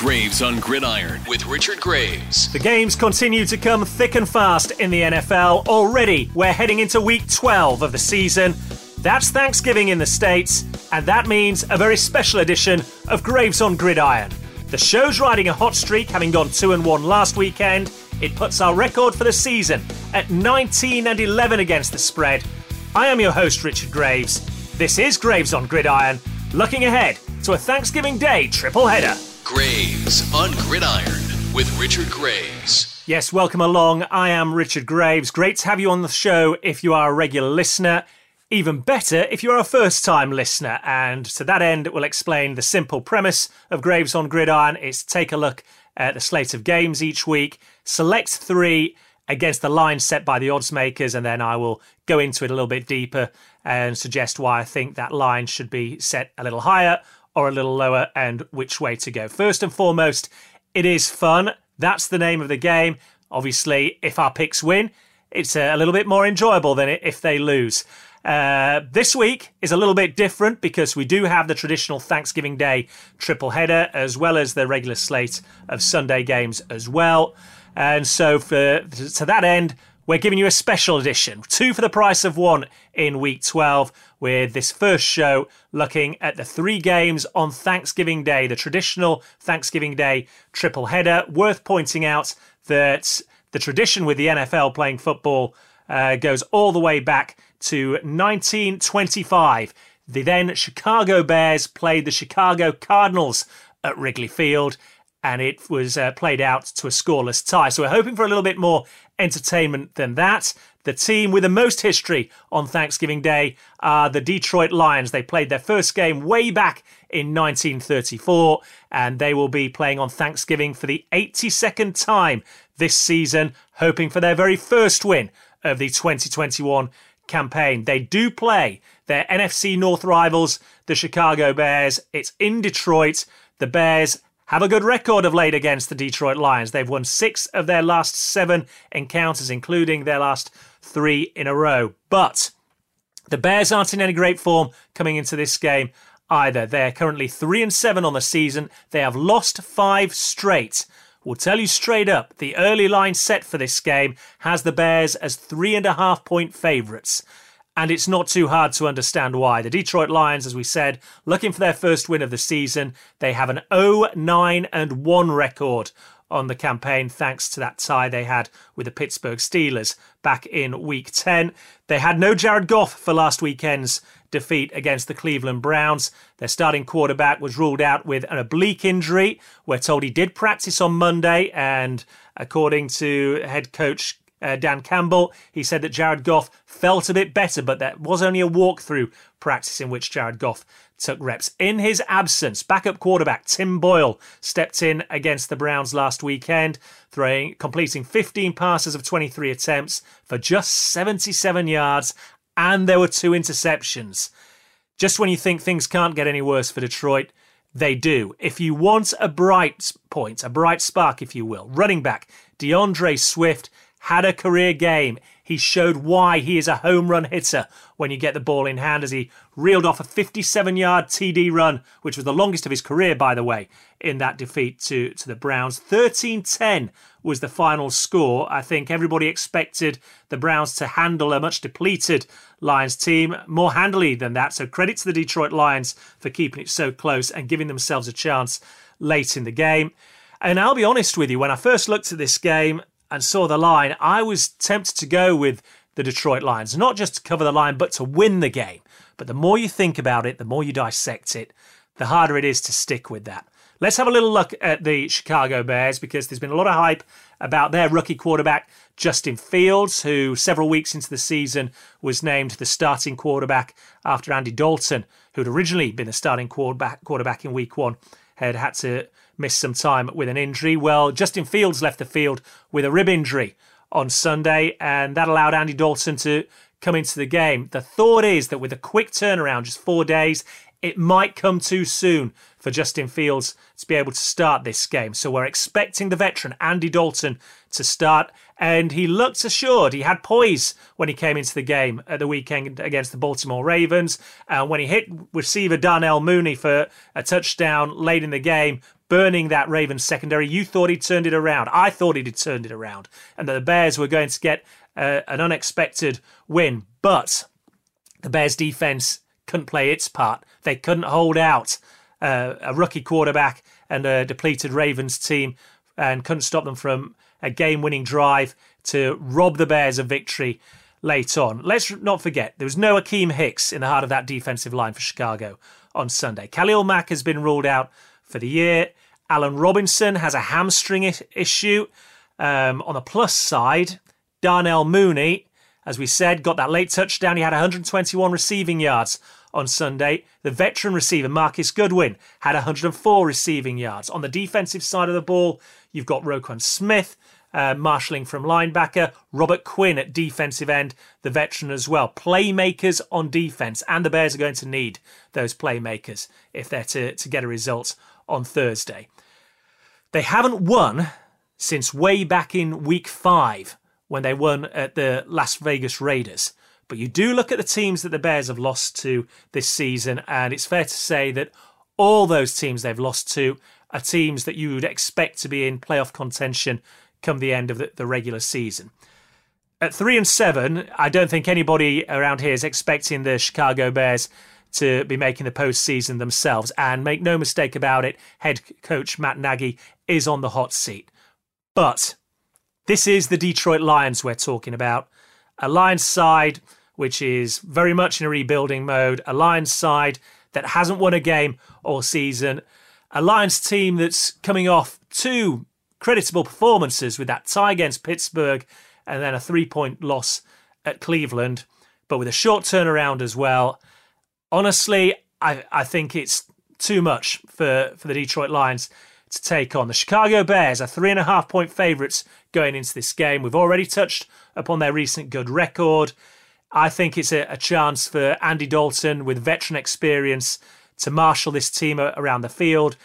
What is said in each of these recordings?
Graves on Gridiron with Richard Graves. The games continue to come thick and fast in the NFL. Already, we're heading into week 12 of the season. That's Thanksgiving in the States, and that means a very special edition of Graves on Gridiron. The show's riding a hot streak, having gone 2 and 1 last weekend. It puts our record for the season at 19 and 11 against the spread. I am your host, Richard Graves. This is Graves on Gridiron, looking ahead to a Thanksgiving Day triple header. Graves on Gridiron with Richard Graves. Yes, welcome along. I am Richard Graves. Great to have you on the show if you are a regular listener. Even better if you're a first time listener. And to that end, it will explain the simple premise of Graves on Gridiron. It's take a look at the slate of games each week, select three against the line set by the odds makers, and then I will go into it a little bit deeper and suggest why I think that line should be set a little higher or a little lower and which way to go. First and foremost, it is fun. That's the name of the game. Obviously, if our picks win, it's a little bit more enjoyable than if they lose. Uh, this week is a little bit different because we do have the traditional Thanksgiving Day triple header as well as the regular slate of Sunday games as well. And so, for to that end, we're giving you a special edition, two for the price of one in week 12, with this first show looking at the three games on Thanksgiving Day, the traditional Thanksgiving Day triple header. Worth pointing out that the tradition with the NFL playing football uh, goes all the way back to 1925. The then Chicago Bears played the Chicago Cardinals at Wrigley Field and it was uh, played out to a scoreless tie. So we're hoping for a little bit more entertainment than that. The team with the most history on Thanksgiving Day are the Detroit Lions. They played their first game way back in 1934, and they will be playing on Thanksgiving for the 82nd time this season, hoping for their very first win of the 2021 campaign. They do play their NFC North rivals, the Chicago Bears. It's in Detroit. The Bears have a good record of late against the Detroit Lions. They've won six of their last seven encounters, including their last three in a row. But the Bears aren't in any great form coming into this game either. They're currently three and seven on the season. They have lost five straight. We'll tell you straight up, the early line set for this game has the Bears as three and a half point favourites and it's not too hard to understand why. The Detroit Lions, as we said, looking for their first win of the season. They have an 0 9 and 1 record on the campaign thanks to that tie they had with the Pittsburgh Steelers back in week 10. They had no Jared Goff for last weekend's defeat against the Cleveland Browns. Their starting quarterback was ruled out with an oblique injury. We're told he did practice on Monday, and according to head coach uh, Dan Campbell. He said that Jared Goff felt a bit better, but that was only a walkthrough practice in which Jared Goff took reps. In his absence, backup quarterback Tim Boyle stepped in against the Browns last weekend, throwing completing 15 passes of 23 attempts for just 77 yards, and there were two interceptions. Just when you think things can't get any worse for Detroit, they do. If you want a bright point, a bright spark, if you will, running back D'Andre Swift had a career game. He showed why he is a home run hitter when you get the ball in hand as he reeled off a 57 yard TD run, which was the longest of his career, by the way, in that defeat to, to the Browns. 13 10 was the final score. I think everybody expected the Browns to handle a much depleted Lions team more handily than that. So credit to the Detroit Lions for keeping it so close and giving themselves a chance late in the game. And I'll be honest with you, when I first looked at this game, and saw the line, I was tempted to go with the Detroit Lions, not just to cover the line, but to win the game. But the more you think about it, the more you dissect it, the harder it is to stick with that. Let's have a little look at the Chicago Bears because there's been a lot of hype about their rookie quarterback, Justin Fields, who several weeks into the season was named the starting quarterback after Andy Dalton, who'd originally been the starting quarterback, quarterback in week one, had had to missed some time with an injury. Well, Justin Fields left the field with a rib injury on Sunday, and that allowed Andy Dalton to come into the game. The thought is that with a quick turnaround, just four days, it might come too soon for Justin Fields to be able to start this game. So we're expecting the veteran Andy Dalton to start, and he looked assured. He had poise when he came into the game at the weekend against the Baltimore Ravens. And when he hit receiver Darnell Mooney for a touchdown late in the game, burning that Ravens secondary. You thought he'd turned it around. I thought he'd turned it around, and that the Bears were going to get uh, an unexpected win. But the Bears defense couldn't play its part. They couldn't hold out uh, a rookie quarterback and a depleted Ravens team and couldn't stop them from a game winning drive to rob the Bears of victory late on. Let's not forget, there was no Akiem Hicks in the heart of that defensive line for Chicago on Sunday. Khalil Mack has been ruled out for the year. Allen Robinson has a hamstring issue. Um, on the plus side, Darnell Mooney, as we said, got that late touchdown. He had 121 receiving yards on Sunday. The veteran receiver, Marquise Goodwin, had 104 receiving yards. On the defensive side of the ball, you've got Roquan Smith, uh, marshalling from linebacker, Robert Quinn at defensive end, the veteran as well. Playmakers on defense, and the Bears are going to need those playmakers if they're to, to get a result on Thursday. They haven't won since way back in week five when they won at the Las Vegas Raiders. But you do look at the teams that the Bears have lost to this season, and it's fair to say that all those teams they've lost to are teams that you would expect to be in playoff contention come the end of the, regular season. At three and seven, I don't think anybody around here is expecting the Chicago Bears to be making the postseason themselves. And make no mistake about it, head coach Matt Nagy is on the hot seat. But this is the Detroit Lions we're talking about. A Lions side which is very much in a rebuilding mode, a Lions side that hasn't won a game all season, a Lions team that's coming off two creditable performances with that tie against Pittsburgh and then a three point loss at Cleveland, but with a short turnaround as well. Honestly, I, I think it's too much for, for the Detroit Lions to take on. The Chicago Bears are three and a half point favourites going into this game. We've already touched upon their recent good record. I think it's a, a chance for Andy Dalton with veteran experience to marshal this team around the field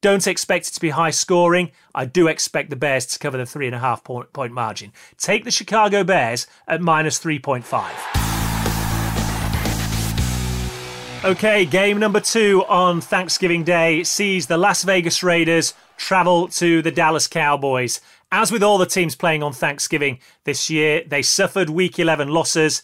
don't expect it to be high scoring. I do expect the Bears to cover the three and a half point, point margin. Take the Chicago Bears at minus 3.5. Okay, game number two on Thanksgiving Day sees the Las Vegas Raiders travel to the Dallas Cowboys. As with all the teams playing on Thanksgiving this year, they suffered week 11 losses.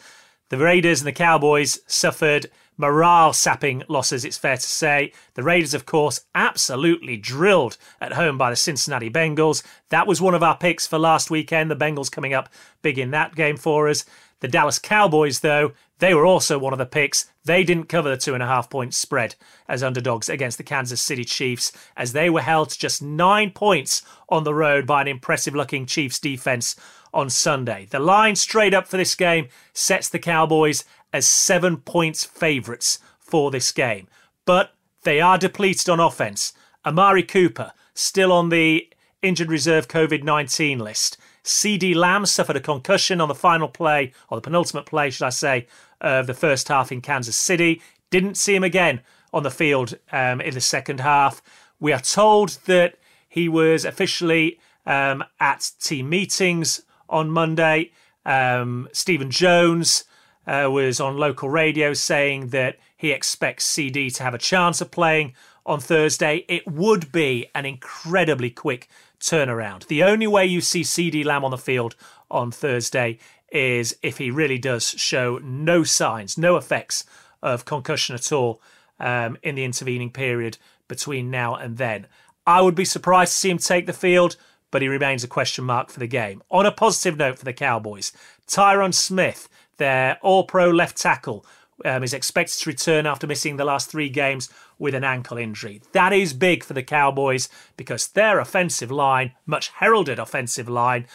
The Raiders and the Cowboys suffered morale sapping losses, it's fair to say. The Raiders, of course, absolutely drilled at home by the Cincinnati Bengals. That was one of our picks for last weekend. The Bengals coming up big in that game for us. The Dallas Cowboys, though, they were also one of the picks. They didn't cover the two and a half point spread as underdogs against the Kansas City Chiefs, as they were held to just nine points on the road by an impressive looking Chiefs defense on Sunday. The line straight up for this game sets the Cowboys as seven points favourites for this game. But they are depleted on offence. Amari Cooper still on the injured reserve COVID 19 list. CeeDee Lamb suffered a concussion on the final play, or the penultimate play, should I say, of the first half in Kansas City. Didn't see him again on the field um, in the second half. We are told that he was officially um, at team meetings on Monday. Um, Stephen Jones uh, was on local radio saying that he expects CeeDee to have a chance of playing on Thursday. It would be an incredibly quick turnaround. The only way you see CeeDee Lamb on the field on Thursday is if he really does show no signs, no effects of concussion at all um, in the intervening period between now and then. I would be surprised to see him take the field, but he remains a question mark for the game. On a positive note for the Cowboys, Tyron Smith their all pro left tackle um, is expected to return after missing the last three games with an ankle injury. That is big for the Cowboys because their offensive line, much heralded offensive line,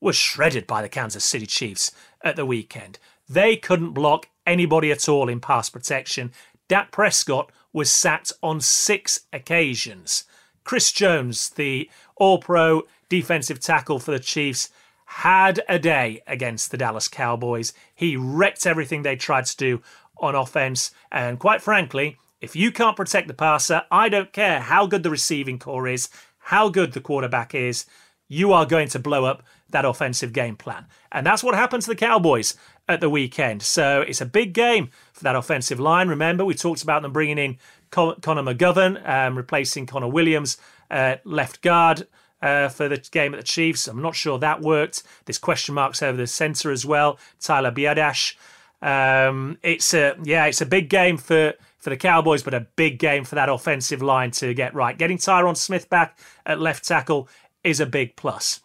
was shredded by the Kansas City Chiefs at the weekend. They couldn't block anybody at all in pass protection. Dak Prescott was sacked on six occasions. Chris Jones, the all pro defensive tackle for the Chiefs, had a day against the Dallas Cowboys. He wrecked everything they tried to do on offense. And quite frankly, if you can't protect the passer, I don't care how good the receiving corps is, how good the quarterback is, you are going to blow up that offensive game plan. And that's what happened to the Cowboys at the weekend. So it's a big game for that offensive line. Remember, we talked about them bringing in Con- Connor McGovern um, replacing Connor Williams uh, left guard. Uh, for the game at the Chiefs. I'm not sure that worked. There's question marks over the centre as well. Tyler Biadasz. Um, it's a yeah, it's a big game for for the Cowboys, but a big game for that offensive line to get right. Getting Tyron Smith back at left tackle is a big plus.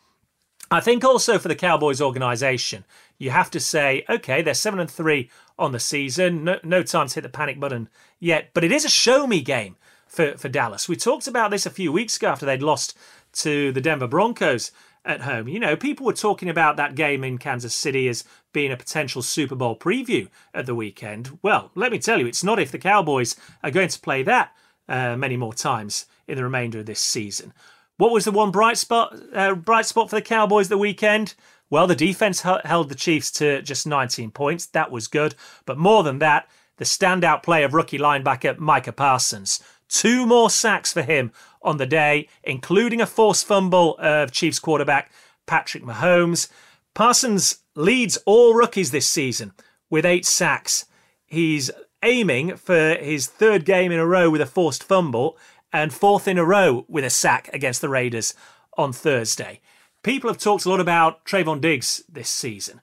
I think also for the Cowboys organization, you have to say, okay, they're seven and three on the season. No, no time to hit the panic button yet, but it is a show me game for, for Dallas. We talked about this a few weeks ago after they'd lost to the Denver Broncos at home. You know, people were talking about that game in Kansas City as being a potential Super Bowl preview at the weekend. Well, let me tell you, it's not if the Cowboys are going to play that uh, many more times in the remainder of this season. What was the one bright spot? Uh, bright spot for the Cowboys the weekend. Well, the defense held the Chiefs to just 19 points. That was good. But more than that, the standout play of rookie linebacker Micah Parsons. Two more sacks for him on the day, including a forced fumble of Chiefs quarterback Patrick Mahomes. Parsons leads all rookies this season with eight sacks. He's aiming for his third game in a row with a forced fumble and fourth in a row with a sack against the Raiders on Thursday. People have talked a lot about Trevon Diggs this season.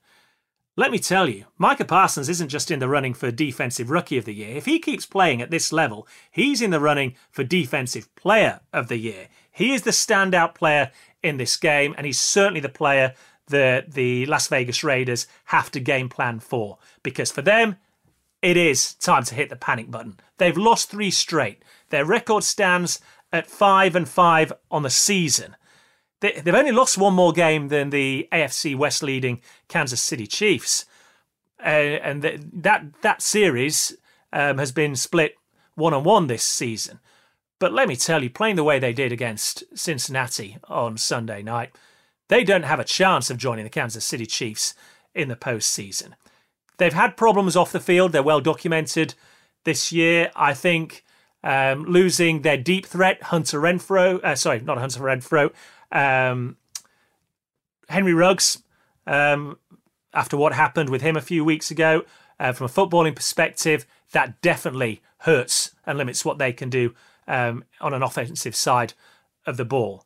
Let me tell you, Micah Parsons isn't just in the running for Defensive Rookie of the Year. If he keeps playing at this level, he's in the running for Defensive Player of the Year. He is the standout player in this game, and he's certainly the player that the Las Vegas Raiders have to game plan for. Because for them, it is time to hit the panic button. They've lost three straight. Their record stands at five and five on the season. They, have only lost one more game than the AFC West leading Kansas City Chiefs, uh, and th- that that series um, has been split one on one this season. But let me tell you, playing the way they did against Cincinnati on Sunday night, they don't have a chance of joining the Kansas City Chiefs in the postseason. They've had problems off the field; they're well documented this year. I think um, losing their deep threat, Hunter Renfrow, uh, sorry, not Hunter Renfrow, um, Henry Ruggs, um, after what happened with him a few weeks ago, uh, from a footballing perspective, that definitely hurts and limits what they can do um, on an offensive side of the ball.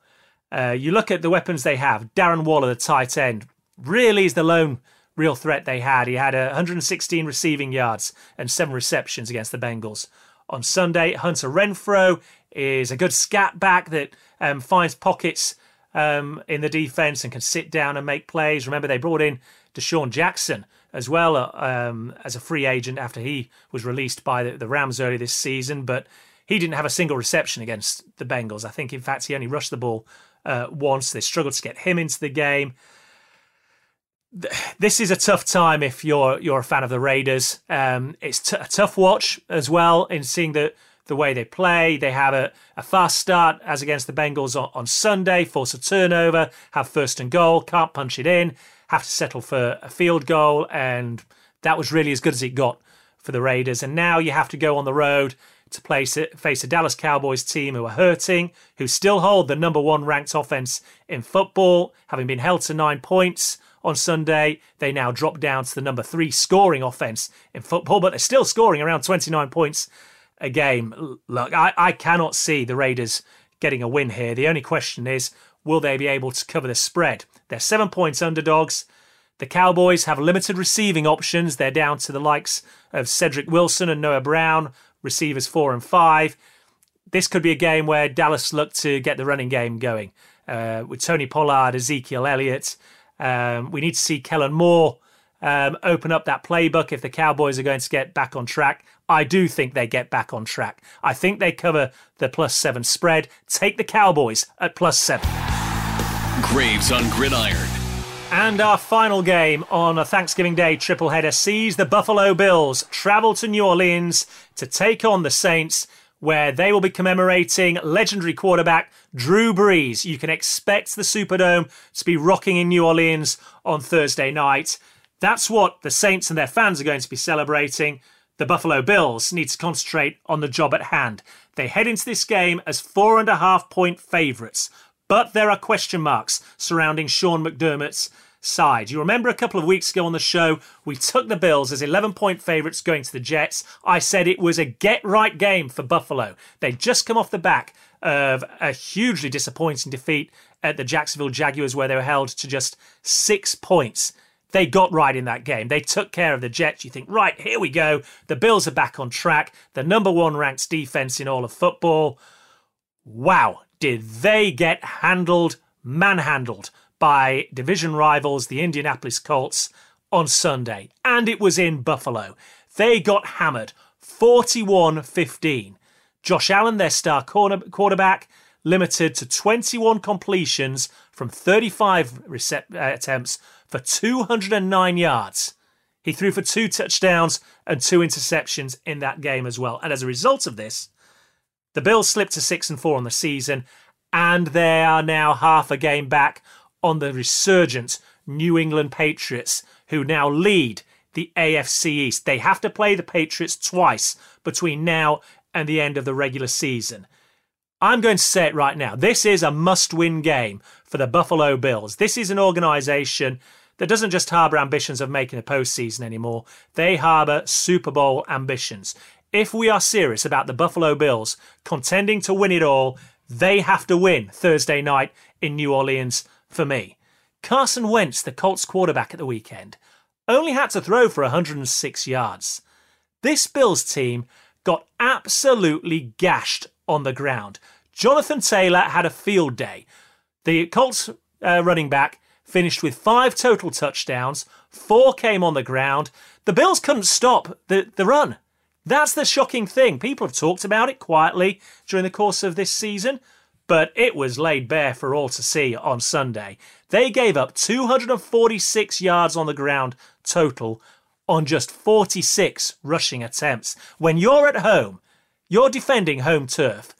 Uh, you look at the weapons they have. Darren Waller, the tight end, really is the lone real threat they had. He had 116 receiving yards and seven receptions against the Bengals on Sunday. Hunter Renfrow is a good scat back that um, finds pockets um, in the defense and can sit down and make plays. Remember, they brought in DeSean Jackson as well uh, um, as a free agent after he was released by the, the Rams early this season, but he didn't have a single reception against the Bengals. I think, in fact, he only rushed the ball uh, once. They struggled to get him into the game. This is a tough time if you're you're a fan of the Raiders. Um, it's t- a tough watch as well in seeing that the way they play. They have a, a fast start as against the Bengals on, on Sunday, force a turnover, have first and goal, can't punch it in, have to settle for a field goal, and that was really as good as it got for the Raiders. And now you have to go on the road to place it, face a Dallas Cowboys team who are hurting, who still hold the number one ranked offense in football, having been held to nine points on Sunday. They now drop down to the number three scoring offense in football, but they're still scoring around 29 points a game. Look, I, I cannot see the Raiders getting a win here. The only question is, will they be able to cover the spread? They're seven points underdogs. The Cowboys have limited receiving options. They're down to the likes of Cedric Wilson and Noah Brown, receivers four and five. This could be a game where Dallas look to get the running game going. Uh, with Tony Pollard, Ezekiel Elliott. Um, we need to see Kellen Moore um, open up that playbook if the Cowboys are going to get back on track. I do think they get back on track. I think they cover the plus seven spread. Take the Cowboys at plus seven. Graves on Gridiron. And our final game on a Thanksgiving Day triple header sees the Buffalo Bills travel to New Orleans to take on the Saints, where they will be commemorating legendary quarterback Drew Brees. You can expect the Superdome to be rocking in New Orleans on Thursday night. That's what the Saints and their fans are going to be celebrating. The Buffalo Bills need to concentrate on the job at hand. They head into this game as four and a half point favourites, but there are question marks surrounding Sean McDermott's side. You remember a couple of weeks ago on the show, we took the Bills as 11 point favourites going to the Jets. I said it was a get right game for Buffalo. They'd just come off the back of a hugely disappointing defeat at the Jacksonville Jaguars, where they were held to just six points. They got right in that game. They took care of the Jets. You think, right, here we go. The Bills are back on track. The number one ranked defense in all of football. Wow, did they get handled, manhandled by division rivals, the Indianapolis Colts, on Sunday. And it was in Buffalo. They got hammered 41 15. Josh Allen, their star corner, quarterback, limited to 21 completions from 35 recep- uh, attempts for 209 yards. He threw for two touchdowns and two interceptions in that game as well. And as a result of this, the Bills slipped to 6 and 4 on the season and they are now half a game back on the resurgent New England Patriots who now lead the AFC East. They have to play the Patriots twice between now and the end of the regular season. I'm going to say it right now. This is a must win game for the Buffalo Bills. This is an organization that doesn't just harbour ambitions of making a postseason anymore, they harbour Super Bowl ambitions. If we are serious about the Buffalo Bills contending to win it all, they have to win Thursday night in New Orleans for me. Carson Wentz, the Colts quarterback at the weekend, only had to throw for 106 yards. This Bills team got absolutely gashed on the ground. Jonathan Taylor had a field day. The Colts uh, running back finished with five total touchdowns, four came on the ground. The Bills couldn't stop the, the run. That's the shocking thing. People have talked about it quietly during the course of this season, but it was laid bare for all to see on Sunday. They gave up 246 yards on the ground total on just 46 rushing attempts. When you're at home, you're defending home turf.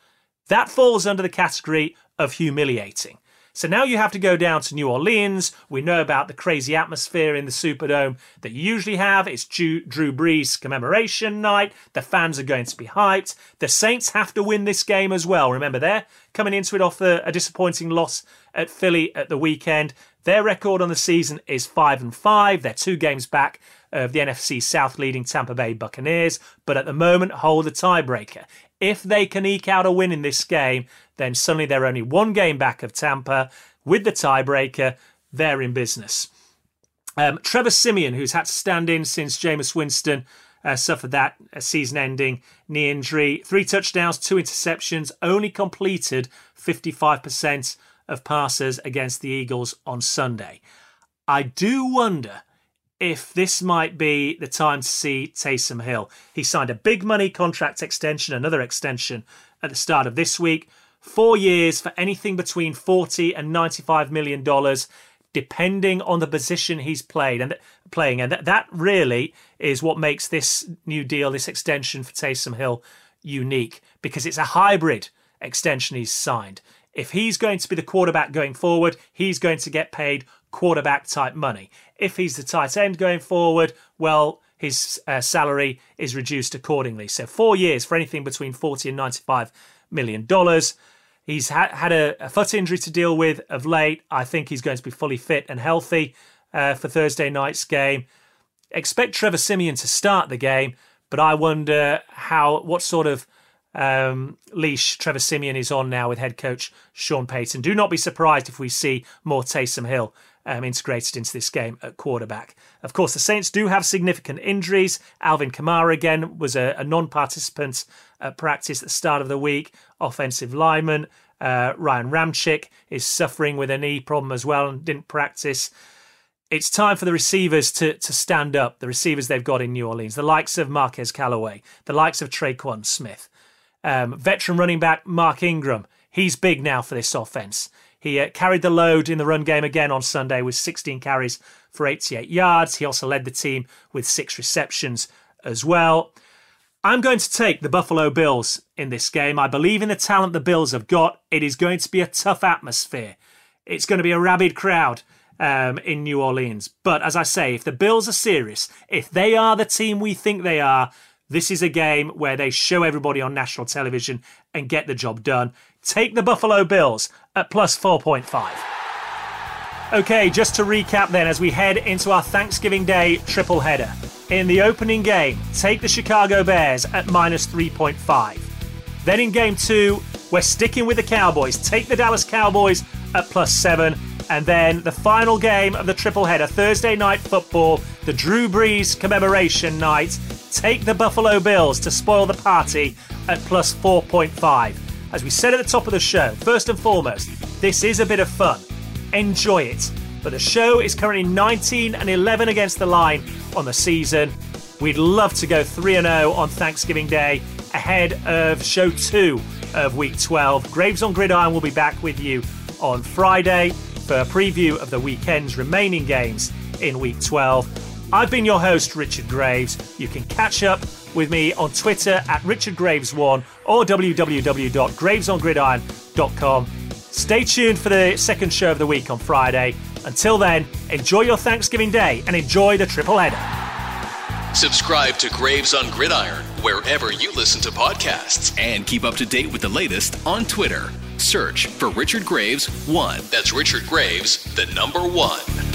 That falls under the category of humiliating. So now you have to go down to New Orleans. We know about the crazy atmosphere in the Superdome that you usually have. It's Drew, Brees commemoration night. The fans are going to be hyped. The Saints have to win this game as well. Remember, they're coming into it off a, a disappointing loss at Philly at the weekend. Their record on the season is five and five. They're two games back of the NFC South leading Tampa Bay Buccaneers, but at the moment hold the tiebreaker. If they can eke out a win in this game, then suddenly they're only one game back of Tampa. With the tiebreaker, they're in business. Um, Trevor Siemian, who's had to stand in since Jameis Winston uh, suffered that uh, season ending knee injury, three touchdowns, two interceptions, only completed 55% of passes against the Eagles on Sunday. I do wonder if this might be the time to see Taysom Hill. He signed a big money contract extension, another extension at the start of this week. Four years for anything between 40 and 95 million dollars, depending on the position he's played and playing. And that, that really is what makes this new deal, this extension for Taysom Hill, unique because it's a hybrid extension he's signed. If he's going to be the quarterback going forward, he's going to get paid quarterback type money. If he's the tight end going forward, well, his uh, salary is reduced accordingly. So four years for anything between 40 and 95 million dollars. He's ha- had a, a, foot injury to deal with of late. I think he's going to be fully fit and healthy uh, for Thursday night's game. Expect Trevor Siemian to start the game, but I wonder how what sort of um, leash Trevor Siemian is on now with head coach Sean Payton. Do not be surprised if we see more Taysom Hill um, integrated into this game at quarterback. Of course, the Saints do have significant injuries. Alvin Kamara, again, was a, a non participant at practice at the start of the week. Offensive lineman uh, Ryan Ramczyk is suffering with a knee problem as well and didn't practice. It's time for the receivers to, to stand up, the receivers they've got in New Orleans, the likes of Marquez Callaway, the likes of Tre'Quan Smith. Um, veteran running back Mark Ingram, he's big now for this offense. He uh, carried the load in the run game again on Sunday with 16 carries for 88 yards. He also led the team with six receptions as well. I'm going to take the Buffalo Bills in this game. I believe in the talent the Bills have got. It is going to be a tough atmosphere. It's going to be a rabid crowd um, in New Orleans. But as I say, if the Bills are serious, if they are the team we think they are, this is a game where they show everybody on national television and get the job done. Take the Buffalo Bills at plus 4.5. Okay, just to recap then, as we head into our Thanksgiving Day triple header. In the opening game, take the Chicago Bears at minus 3.5. Then in game two, we're sticking with the Cowboys. Take the Dallas Cowboys at plus seven. And then the final game of the triple header, Thursday night football, the Drew Brees commemoration night. Take the Buffalo Bills to spoil the party at plus 4.5. As we said at the top of the show, first and foremost, this is a bit of fun. Enjoy it. But the show is currently 19 and 11 against the line on the season. We'd love to go 3 0 on Thanksgiving Day ahead of show 2 of week 12. Graves on Gridiron will be back with you on Friday for a preview of the weekend's remaining games in week 12. I've been your host, Richard Graves. You can catch up with me on Twitter at RichardGraves1 or www.gravesongridiron.com. Stay tuned for the second show of the week on Friday. Until then, enjoy your Thanksgiving Day and enjoy the triple header. Subscribe to Graves on Gridiron wherever you listen to podcasts. And keep up to date with the latest on Twitter. Search for Richard Graves 1. That's Richard Graves, the number one.